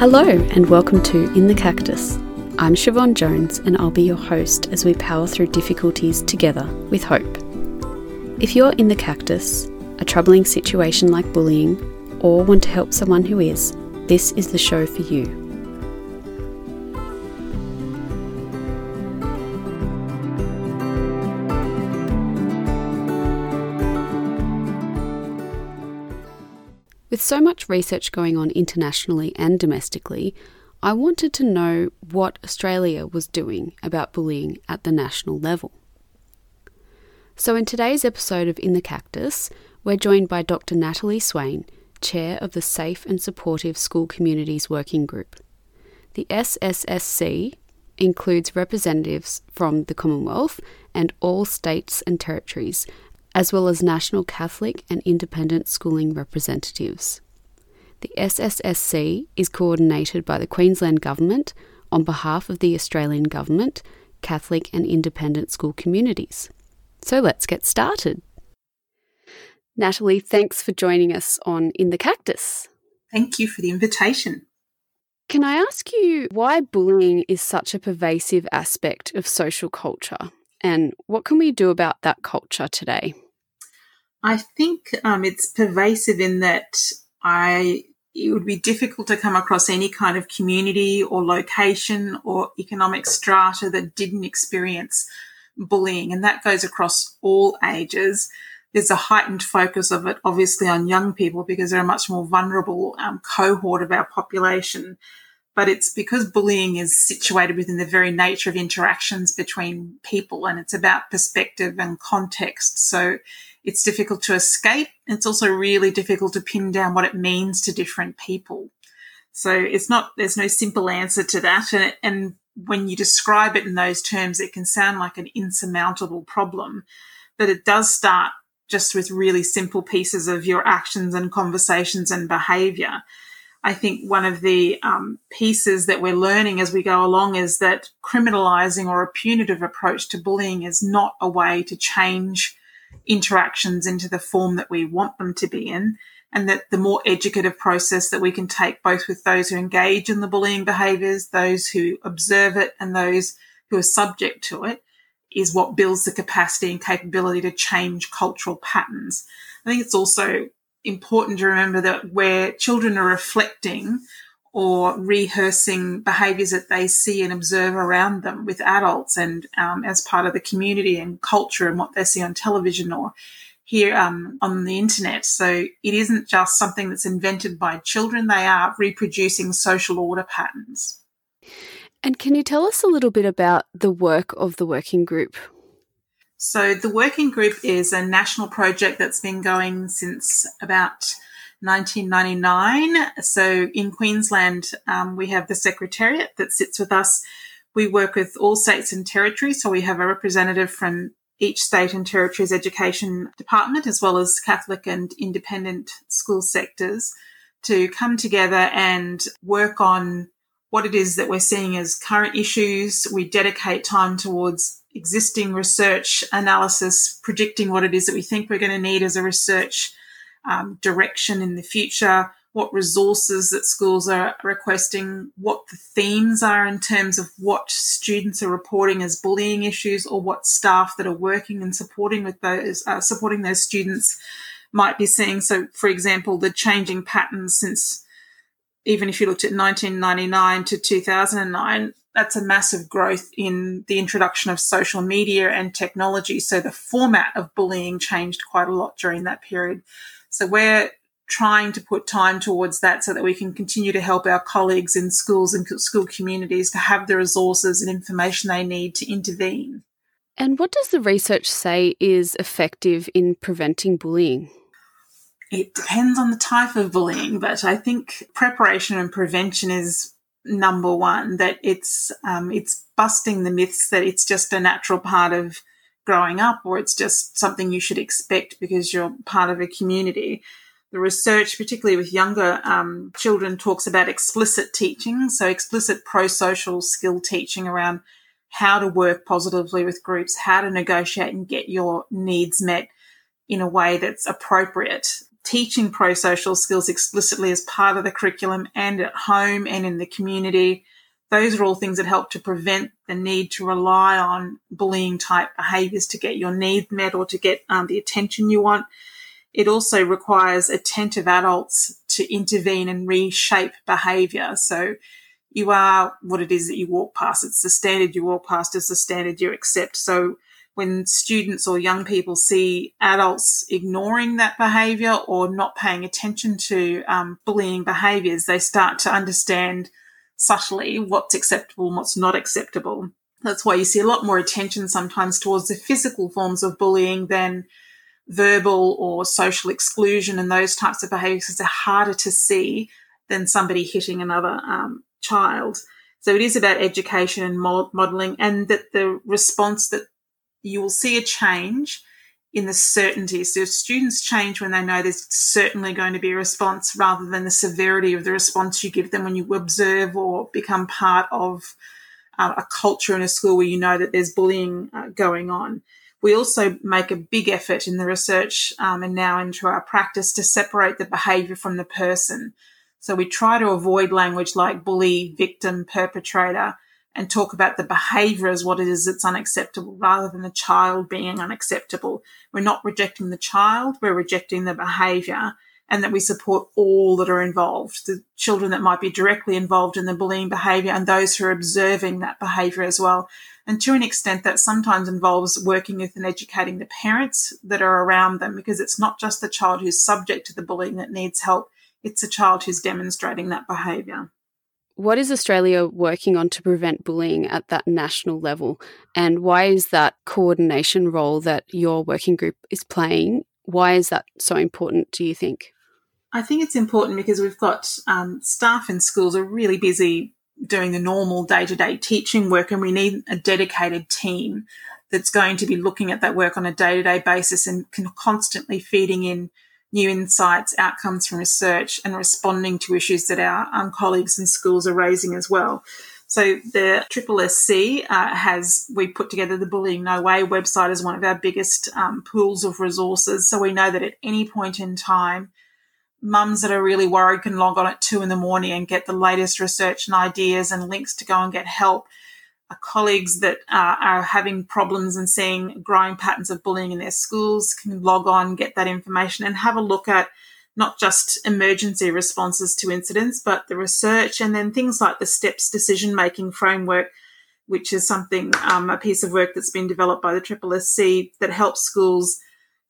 Hello, and welcome to In the Cactus. I'm Siobhan Jones, and I'll be your host as we power through difficulties together with hope. If you're in the cactus, a troubling situation like bullying, or want to help someone who is, this is the show for you. With so much research going on internationally and domestically, I wanted to know what Australia was doing about bullying at the national level. So, in today's episode of In the Cactus, we're joined by Dr. Natalie Swain, Chair of the Safe and Supportive School Communities Working Group. The SSSC includes representatives from the Commonwealth and all states and territories, as well as national Catholic and independent schooling representatives. The SSSC is coordinated by the Queensland Government on behalf of the Australian Government, Catholic and independent school communities. So let's get started. Natalie, thanks for joining us on In the Cactus. Thank you for the invitation. Can I ask you why bullying is such a pervasive aspect of social culture? And what can we do about that culture today? I think um, it's pervasive in that I it would be difficult to come across any kind of community or location or economic strata that didn't experience bullying, and that goes across all ages. There's a heightened focus of it, obviously, on young people because they're a much more vulnerable um, cohort of our population but it's because bullying is situated within the very nature of interactions between people and it's about perspective and context. So it's difficult to escape. It's also really difficult to pin down what it means to different people. So it's not, there's no simple answer to that. And, and when you describe it in those terms, it can sound like an insurmountable problem, but it does start just with really simple pieces of your actions and conversations and behavior. I think one of the um, pieces that we're learning as we go along is that criminalizing or a punitive approach to bullying is not a way to change interactions into the form that we want them to be in. And that the more educative process that we can take both with those who engage in the bullying behaviors, those who observe it, and those who are subject to it is what builds the capacity and capability to change cultural patterns. I think it's also important to remember that where children are reflecting or rehearsing behaviors that they see and observe around them with adults and um, as part of the community and culture and what they see on television or here um, on the internet. So it isn't just something that's invented by children, they are reproducing social order patterns. And can you tell us a little bit about the work of the working group? So the working group is a national project that's been going since about 1999. So in Queensland, um, we have the secretariat that sits with us. We work with all states and territories. So we have a representative from each state and territory's education department, as well as Catholic and independent school sectors to come together and work on what it is that we're seeing as current issues. We dedicate time towards existing research analysis, predicting what it is that we think we're going to need as a research um, direction in the future, what resources that schools are requesting, what the themes are in terms of what students are reporting as bullying issues, or what staff that are working and supporting with those uh, supporting those students might be seeing. So, for example, the changing patterns since even if you looked at 1999 to 2009, that's a massive growth in the introduction of social media and technology. So the format of bullying changed quite a lot during that period. So we're trying to put time towards that so that we can continue to help our colleagues in schools and school communities to have the resources and information they need to intervene. And what does the research say is effective in preventing bullying? It depends on the type of bullying, but I think preparation and prevention is number one that it's um, it's busting the myths that it's just a natural part of growing up or it's just something you should expect because you're part of a community the research particularly with younger um, children talks about explicit teaching so explicit pro-social skill teaching around how to work positively with groups how to negotiate and get your needs met in a way that's appropriate teaching pro social skills explicitly as part of the curriculum and at home and in the community. Those are all things that help to prevent the need to rely on bullying type behaviors to get your needs met or to get um, the attention you want. It also requires attentive adults to intervene and reshape behavior. So you are what it is that you walk past. It's the standard you walk past, it's the standard you accept. So when students or young people see adults ignoring that behavior or not paying attention to um, bullying behaviors, they start to understand subtly what's acceptable and what's not acceptable. That's why you see a lot more attention sometimes towards the physical forms of bullying than verbal or social exclusion and those types of behaviors because they're harder to see than somebody hitting another um, child. So it is about education and modeling and that the response that you will see a change in the certainty. So students change when they know there's certainly going to be a response rather than the severity of the response you give them when you observe or become part of uh, a culture in a school where you know that there's bullying uh, going on. We also make a big effort in the research um, and now into our practice to separate the behaviour from the person. So we try to avoid language like bully, victim, perpetrator, and talk about the behavior as what it is that's unacceptable rather than the child being unacceptable. We're not rejecting the child, we're rejecting the behavior and that we support all that are involved, the children that might be directly involved in the bullying behavior and those who are observing that behavior as well. And to an extent that sometimes involves working with and educating the parents that are around them because it's not just the child who's subject to the bullying that needs help, it's a child who's demonstrating that behavior. What is Australia working on to prevent bullying at that national level? And why is that coordination role that your working group is playing? Why is that so important, do you think? I think it's important because we've got um, staff in schools are really busy doing the normal day to day teaching work, and we need a dedicated team that's going to be looking at that work on a day to day basis and can constantly feeding in new insights, outcomes from research, and responding to issues that our um, colleagues in schools are raising as well. So the Triple SC uh, has we put together the Bullying No Way website as one of our biggest um, pools of resources. So we know that at any point in time, mums that are really worried can log on at two in the morning and get the latest research and ideas and links to go and get help colleagues that uh, are having problems and seeing growing patterns of bullying in their schools can log on, get that information, and have a look at not just emergency responses to incidents, but the research and then things like the STEPS decision making framework, which is something, um, a piece of work that's been developed by the Triple SC that helps schools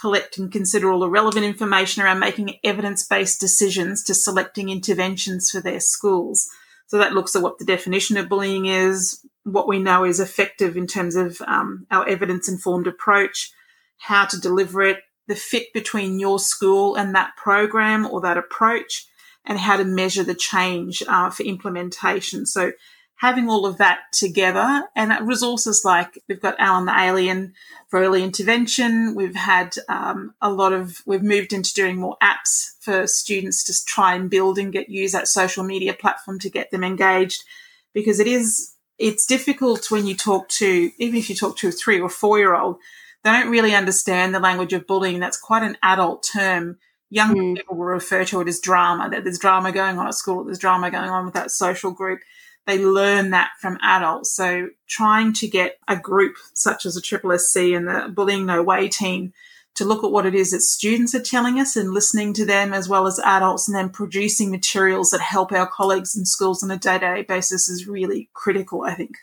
collect and consider all the relevant information around making evidence based decisions to selecting interventions for their schools. So that looks at what the definition of bullying is, what we know is effective in terms of um, our evidence informed approach, how to deliver it, the fit between your school and that program or that approach, and how to measure the change uh, for implementation. So having all of that together and resources like we've got Alan the Alien for early intervention. We've had um, a lot of, we've moved into doing more apps for students to try and build and get use that social media platform to get them engaged because it is it's difficult when you talk to, even if you talk to a three or four year old, they don't really understand the language of bullying. That's quite an adult term. Young mm. people will refer to it as drama, that there's drama going on at school, there's drama going on with that social group. They learn that from adults. So trying to get a group such as a Triple SC and the Bullying No Way team to look at what it is that students are telling us and listening to them as well as adults and then producing materials that help our colleagues in schools on a day to day basis is really critical, I think.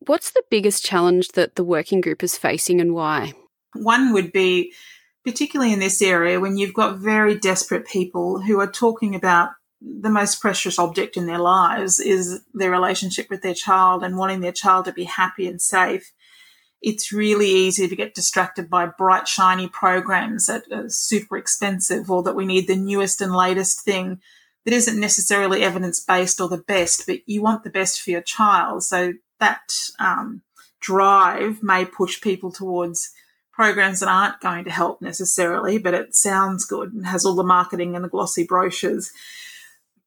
What's the biggest challenge that the working group is facing and why? One would be, particularly in this area, when you've got very desperate people who are talking about the most precious object in their lives is their relationship with their child and wanting their child to be happy and safe it's really easy to get distracted by bright, shiny programs that are super expensive or that we need the newest and latest thing that isn't necessarily evidence based or the best, but you want the best for your child. So that um, drive may push people towards programs that aren't going to help necessarily, but it sounds good and has all the marketing and the glossy brochures.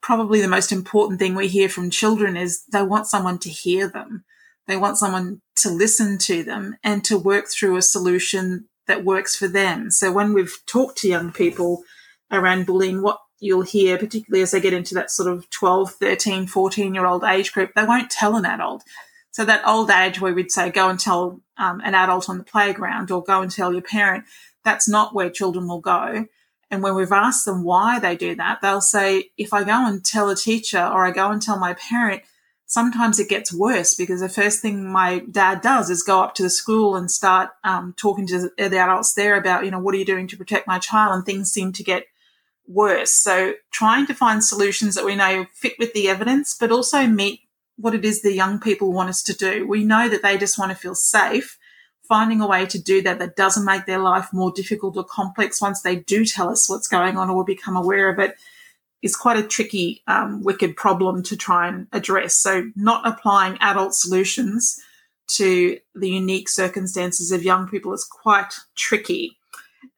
Probably the most important thing we hear from children is they want someone to hear them. They want someone to listen to them and to work through a solution that works for them. So when we've talked to young people around bullying, what you'll hear, particularly as they get into that sort of 12, 13, 14 year old age group, they won't tell an adult. So that old age where we'd say, go and tell um, an adult on the playground or go and tell your parent, that's not where children will go. And when we've asked them why they do that, they'll say, if I go and tell a teacher or I go and tell my parent, sometimes it gets worse because the first thing my dad does is go up to the school and start um, talking to the adults there about, you know, what are you doing to protect my child? And things seem to get worse. So trying to find solutions that we know fit with the evidence, but also meet what it is the young people want us to do. We know that they just want to feel safe. Finding a way to do that that doesn't make their life more difficult or complex once they do tell us what's going on or become aware of it is quite a tricky, um, wicked problem to try and address. So, not applying adult solutions to the unique circumstances of young people is quite tricky.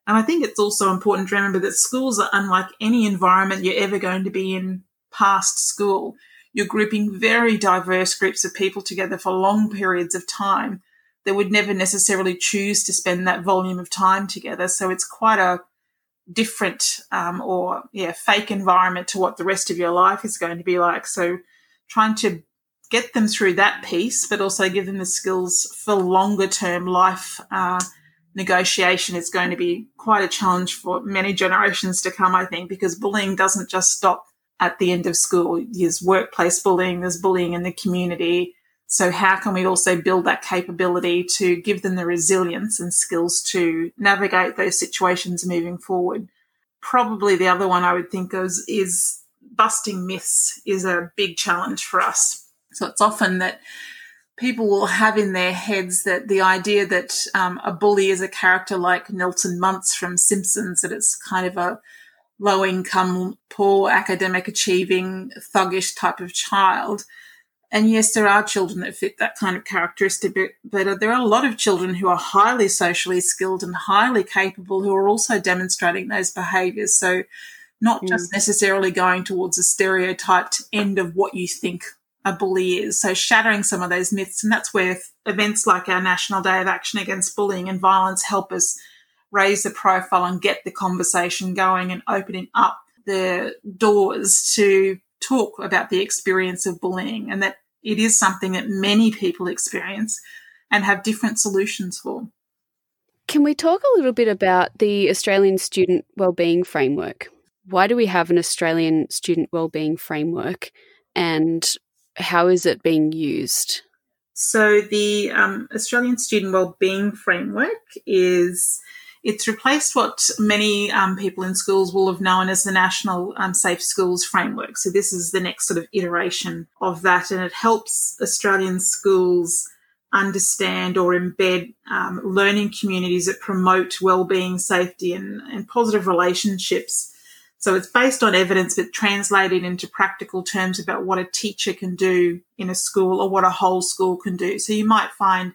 And I think it's also important to remember that schools are unlike any environment you're ever going to be in past school. You're grouping very diverse groups of people together for long periods of time that would never necessarily choose to spend that volume of time together. So it's quite a different um, or yeah fake environment to what the rest of your life is going to be like. So trying to get them through that piece, but also give them the skills for longer term life uh, negotiation is going to be quite a challenge for many generations to come. I think because bullying doesn't just stop at the end of school. There's workplace bullying, there's bullying in the community. So how can we also build that capability to give them the resilience and skills to navigate those situations moving forward? Probably the other one I would think of is, is busting myths is a big challenge for us. So it's often that people will have in their heads that the idea that um, a bully is a character like Nelson Muntz from Simpsons, that it's kind of a low income, poor academic achieving, thuggish type of child and yes, there are children that fit that kind of characteristic, but, there are a lot of children who are highly socially skilled and highly capable who are also demonstrating those behaviours. So, not mm. just necessarily going towards a stereotyped end of what you think a bully is. So, shattering some of those myths. And that's where events like our National Day of Action Against Bullying and Violence help us raise the profile and get the conversation going and opening up the doors to talk about the experience of bullying and that it is something that many people experience and have different solutions for. Can we talk a little bit about the Australian Student Wellbeing Framework? Why do we have an Australian Student Wellbeing Framework and how is it being used? So, the um, Australian Student Wellbeing Framework is it's replaced what many um, people in schools will have known as the National um, Safe Schools Framework. So this is the next sort of iteration of that, and it helps Australian schools understand or embed um, learning communities that promote well-being, safety, and, and positive relationships. So it's based on evidence, but translated into practical terms about what a teacher can do in a school or what a whole school can do. So you might find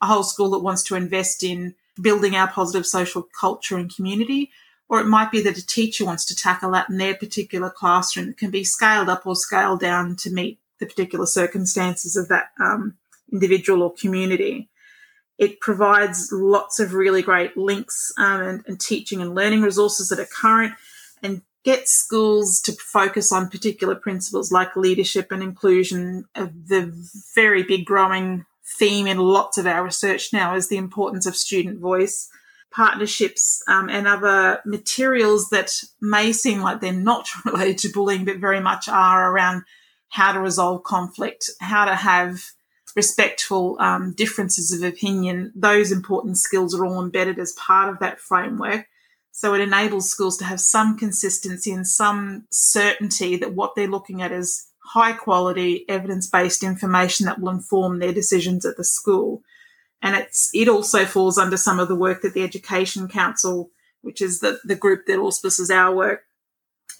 a whole school that wants to invest in building our positive social culture and community. Or it might be that a teacher wants to tackle that in their particular classroom. It can be scaled up or scaled down to meet the particular circumstances of that um, individual or community. It provides lots of really great links um, and, and teaching and learning resources that are current and get schools to focus on particular principles like leadership and inclusion, the very big growing theme in lots of our research now is the importance of student voice, partnerships, um, and other materials that may seem like they're not related to bullying, but very much are around how to resolve conflict, how to have respectful um, differences of opinion. Those important skills are all embedded as part of that framework. So it enables schools to have some consistency and some certainty that what they're looking at is high quality evidence based information that will inform their decisions at the school. And it's it also falls under some of the work that the Education Council, which is the, the group that auspices our work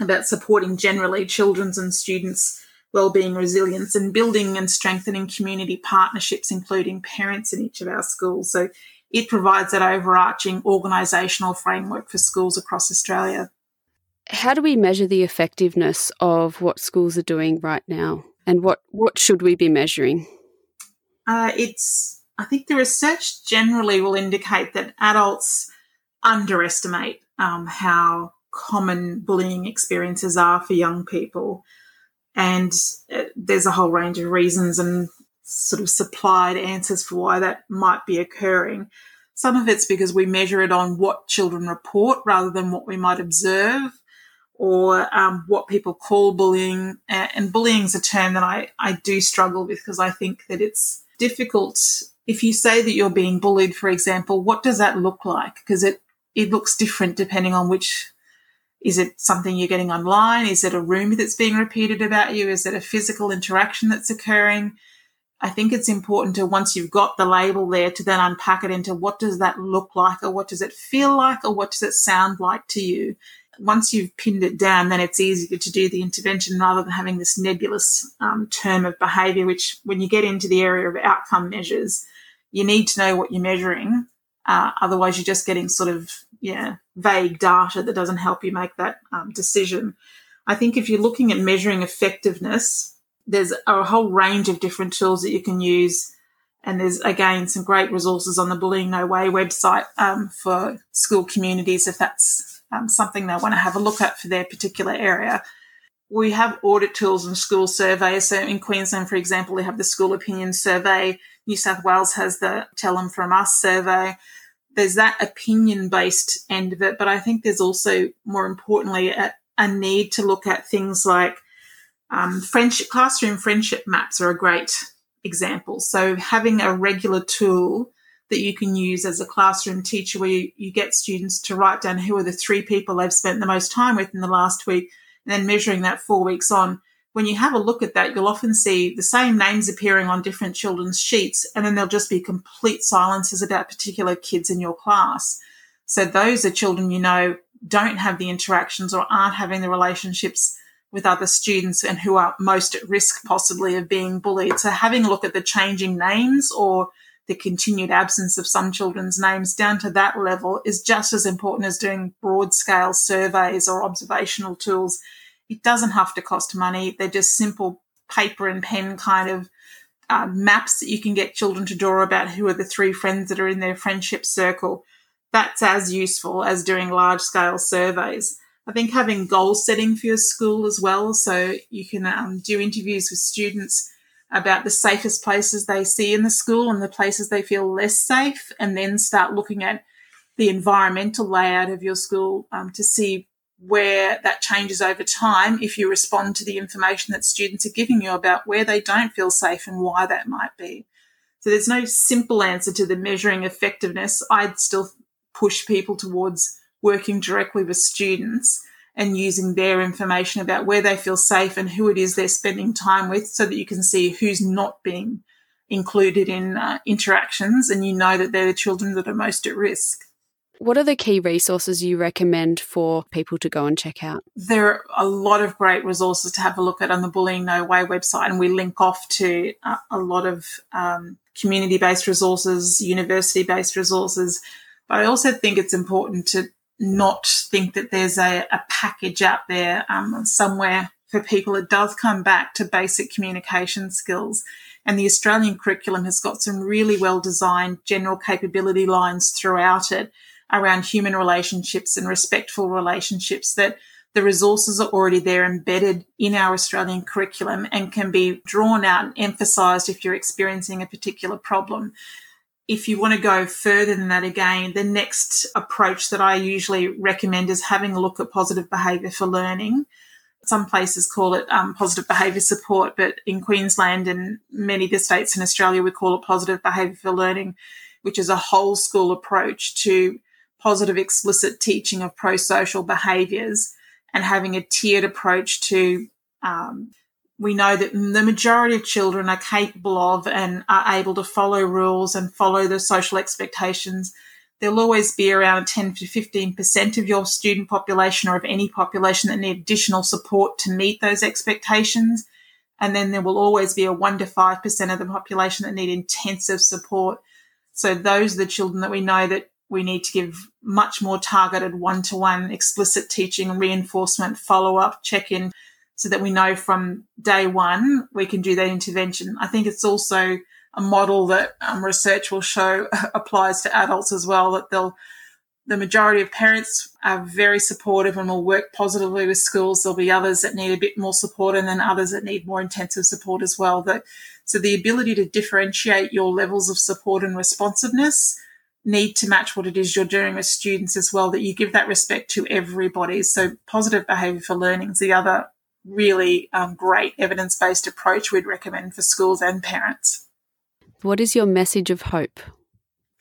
about supporting generally children's and students' wellbeing resilience and building and strengthening community partnerships, including parents in each of our schools. So it provides that overarching organisational framework for schools across Australia how do we measure the effectiveness of what schools are doing right now? And what, what should we be measuring? Uh, it's, I think the research generally will indicate that adults underestimate um, how common bullying experiences are for young people. And uh, there's a whole range of reasons and sort of supplied answers for why that might be occurring. Some of it's because we measure it on what children report rather than what we might observe or um, what people call bullying. And bullying is a term that I, I do struggle with because I think that it's difficult. If you say that you're being bullied, for example, what does that look like? Because it, it looks different depending on which is it something you're getting online? Is it a rumor that's being repeated about you? Is it a physical interaction that's occurring? I think it's important to once you've got the label there to then unpack it into what does that look like or what does it feel like or what does it sound like to you? Once you've pinned it down, then it's easier to do the intervention rather than having this nebulous um, term of behaviour, which when you get into the area of outcome measures, you need to know what you're measuring. Uh, otherwise, you're just getting sort of, yeah, vague data that doesn't help you make that um, decision. I think if you're looking at measuring effectiveness, there's a whole range of different tools that you can use. And there's again some great resources on the Bullying No Way website um, for school communities if that's um, something they want to have a look at for their particular area. We have audit tools and school surveys. So in Queensland, for example, we have the School Opinion Survey. New South Wales has the Tell Them From Us survey. There's that opinion based end of it. But I think there's also, more importantly, a, a need to look at things like um, friendship classroom friendship maps are a great example. So having a regular tool that you can use as a classroom teacher where you, you get students to write down who are the three people they've spent the most time with in the last week and then measuring that four weeks on. When you have a look at that, you'll often see the same names appearing on different children's sheets, and then there'll just be complete silences about particular kids in your class. So those are children you know don't have the interactions or aren't having the relationships with other students and who are most at risk possibly of being bullied. So having a look at the changing names or the continued absence of some children's names down to that level is just as important as doing broad scale surveys or observational tools. It doesn't have to cost money. They're just simple paper and pen kind of uh, maps that you can get children to draw about who are the three friends that are in their friendship circle. That's as useful as doing large scale surveys. I think having goal setting for your school as well, so you can um, do interviews with students about the safest places they see in the school and the places they feel less safe, and then start looking at the environmental layout of your school um, to see where that changes over time if you respond to the information that students are giving you about where they don't feel safe and why that might be. So there's no simple answer to the measuring effectiveness. I'd still push people towards working directly with students and using their information about where they feel safe and who it is they're spending time with so that you can see who's not being included in uh, interactions and you know that they're the children that are most at risk. What are the key resources you recommend for people to go and check out? There are a lot of great resources to have a look at on the Bullying No Way website, and we link off to a, a lot of um, community based resources, university based resources. But I also think it's important to not think that there's a, a package out there um, somewhere for people. It does come back to basic communication skills. And the Australian curriculum has got some really well designed general capability lines throughout it around human relationships and respectful relationships that the resources are already there embedded in our Australian curriculum and can be drawn out and emphasized if you're experiencing a particular problem if you want to go further than that again, the next approach that I usually recommend is having a look at positive behaviour for learning. Some places call it um, positive behaviour support, but in Queensland and many of the states in Australia, we call it positive behaviour for learning, which is a whole school approach to positive explicit teaching of pro-social behaviours and having a tiered approach to um, we know that the majority of children are capable of and are able to follow rules and follow the social expectations. There'll always be around 10 to 15% of your student population or of any population that need additional support to meet those expectations. And then there will always be a 1 to 5% of the population that need intensive support. So those are the children that we know that we need to give much more targeted one to one explicit teaching, reinforcement, follow up, check in so that we know from day one we can do that intervention. I think it's also a model that um, research will show applies to adults as well, that they'll the majority of parents are very supportive and will work positively with schools. There'll be others that need a bit more support and then others that need more intensive support as well. That, so the ability to differentiate your levels of support and responsiveness need to match what it is you're doing with students as well, that you give that respect to everybody. So positive behaviour for learning is the other really um, great evidence-based approach we'd recommend for schools and parents. What is your message of hope?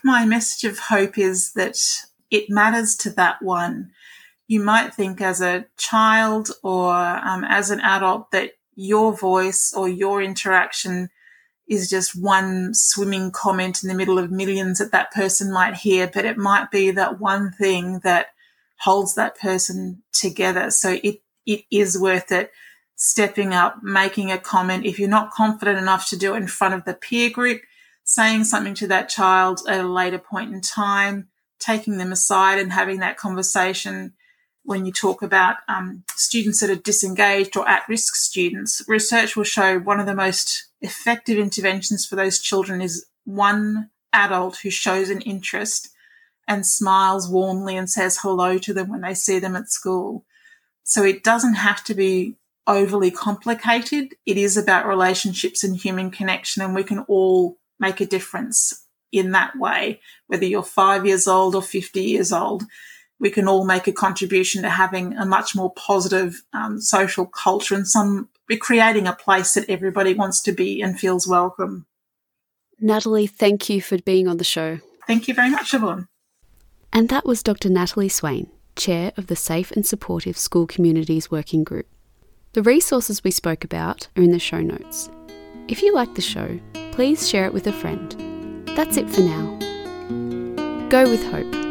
My message of hope is that it matters to that one. You might think as a child or um, as an adult that your voice or your interaction is just one swimming comment in the middle of millions that that person might hear, but it might be that one thing that holds that person together. So it, it is worth it stepping up, making a comment. If you're not confident enough to do it in front of the peer group, saying something to that child at a later point in time, taking them aside and having that conversation when you talk about um, students that are disengaged or at risk students, research will show one of the most effective interventions for those children is one adult who shows an interest and smiles warmly and says hello to them when they see them at school. So it doesn't have to be overly complicated. It is about relationships and human connection, and we can all make a difference in that way, whether you're five years old or 50 years old. We can all make a contribution to having a much more positive um, social culture and some we're creating a place that everybody wants to be and feels welcome. Natalie, thank you for being on the show. Thank you very much, Siobhan. And that was Dr. Natalie Swain, Chair of the Safe and Supportive School Communities Working Group. The resources we spoke about are in the show notes. If you like the show, please share it with a friend. That's it for now. Go with hope.